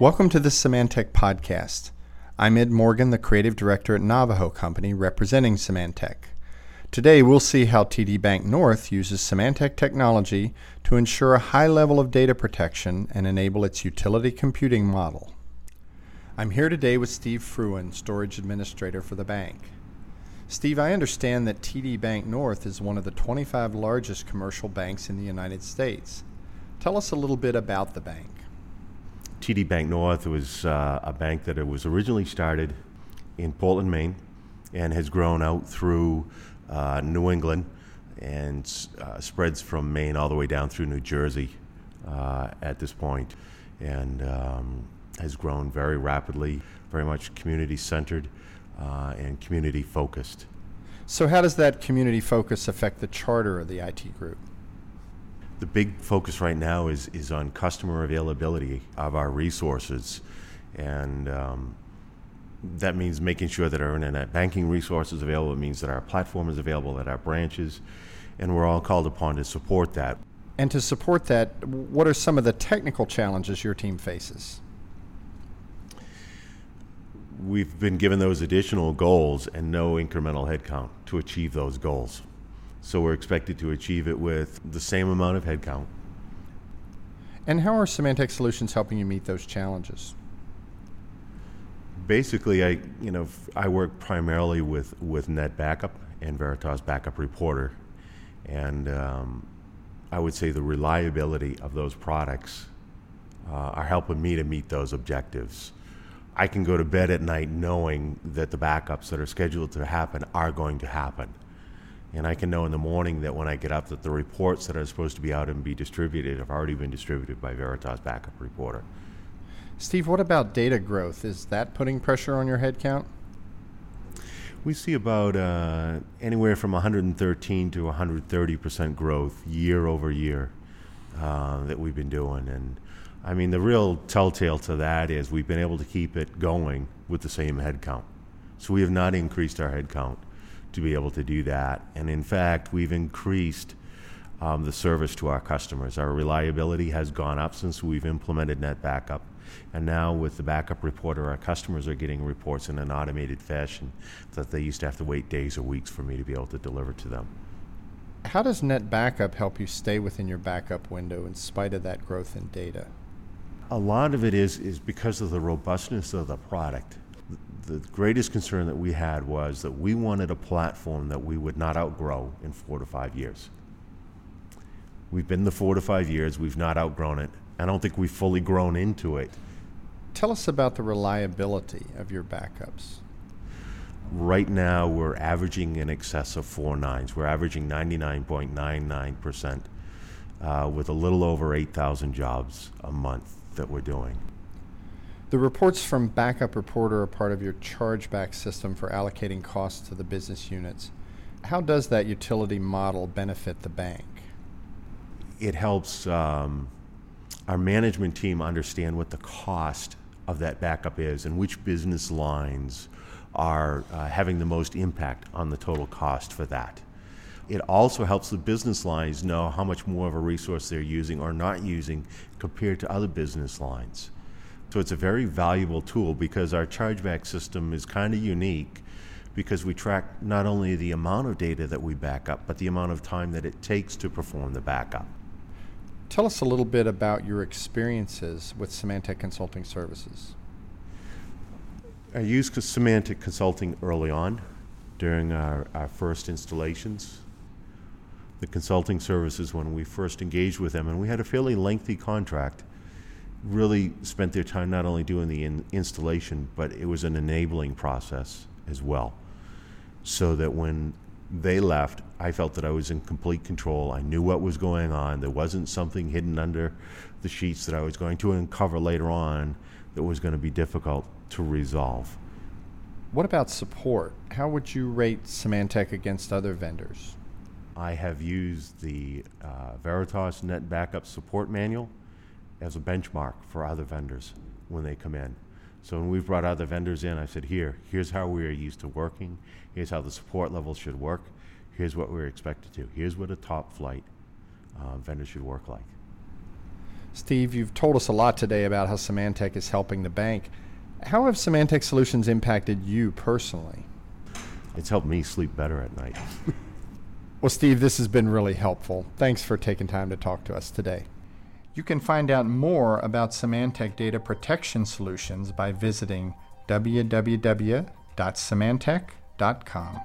Welcome to the Symantec podcast. I'm Ed Morgan, the creative director at Navajo Company, representing Symantec. Today, we'll see how TD Banknorth uses Symantec technology to ensure a high level of data protection and enable its utility computing model. I'm here today with Steve Fruin, Storage Administrator for the bank. Steve, I understand that TD Banknorth is one of the 25 largest commercial banks in the United States. Tell us a little bit about the bank. TD Banknorth was uh, a bank that was originally started in Portland, Maine, and has grown out through uh, New England and uh, spreads from Maine all the way down through New Jersey uh, at this point, and um, has grown very rapidly, very much community centered uh, and community focused. So, how does that community focus affect the charter of the IT group? The big focus right now is, is on customer availability of our resources. And um, that means making sure that our internet banking resources available. It means that our platform is available at our branches. And we're all called upon to support that. And to support that, what are some of the technical challenges your team faces? we've been given those additional goals and no incremental headcount to achieve those goals. So we're expected to achieve it with the same amount of headcount. And how are Symantec solutions helping you meet those challenges? Basically, I you know I work primarily with with NetBackup and Veritas Backup Reporter, and um, I would say the reliability of those products uh, are helping me to meet those objectives. I can go to bed at night knowing that the backups that are scheduled to happen are going to happen. And I can know in the morning that when I get up that the reports that are supposed to be out and be distributed have already been distributed by Veritas Backup Reporter. Steve, what about data growth? Is that putting pressure on your headcount? We see about uh, anywhere from 113 to 130 percent growth year over year uh, that we've been doing, and I mean, the real telltale to that is we've been able to keep it going with the same headcount. So we have not increased our headcount to be able to do that. And in fact, we've increased um, the service to our customers. Our reliability has gone up since we've implemented NetBackup. And now with the backup reporter, our customers are getting reports in an automated fashion that they used to have to wait days or weeks for me to be able to deliver to them. How does NetBackup help you stay within your backup window in spite of that growth in data? A lot of it is, is because of the robustness of the product. The greatest concern that we had was that we wanted a platform that we would not outgrow in four to five years. We've been the four to five years, we've not outgrown it. I don't think we've fully grown into it. Tell us about the reliability of your backups. Right now, we're averaging in excess of four nines. We're averaging 99.99% uh, with a little over 8,000 jobs a month that we're doing. The reports from Backup Reporter are part of your chargeback system for allocating costs to the business units. How does that utility model benefit the bank? It helps um, our management team understand what the cost of that backup is and which business lines are uh, having the most impact on the total cost for that. It also helps the business lines know how much more of a resource they're using or not using compared to other business lines. So it's a very valuable tool because our chargeback system is kind of unique because we track not only the amount of data that we back up, but the amount of time that it takes to perform the backup. Tell us a little bit about your experiences with Symantec Consulting Services. I used Symantec Consulting early on during our, our first installations the consulting services when we first engaged with them, and we had a fairly lengthy contract. Really spent their time not only doing the in- installation, but it was an enabling process as well. So that when they left, I felt that I was in complete control. I knew what was going on. There wasn't something hidden under the sheets that I was going to uncover later on that was going to be difficult to resolve. What about support? How would you rate Symantec against other vendors? I have used the uh, Veritas NetBackup Support Manual as a benchmark for other vendors when they come in. So when we've brought other vendors in, I said, here, here's how we are used to working. Here's how the support level should work. Here's what we're expected to. Here's what a top flight uh, vendor should work like. Steve, you've told us a lot today about how Symantec is helping the bank. How have Symantec solutions impacted you personally? It's helped me sleep better at night. well, Steve, this has been really helpful. Thanks for taking time to talk to us today. You can find out more about Symantec data protection solutions by visiting www.symantec.com.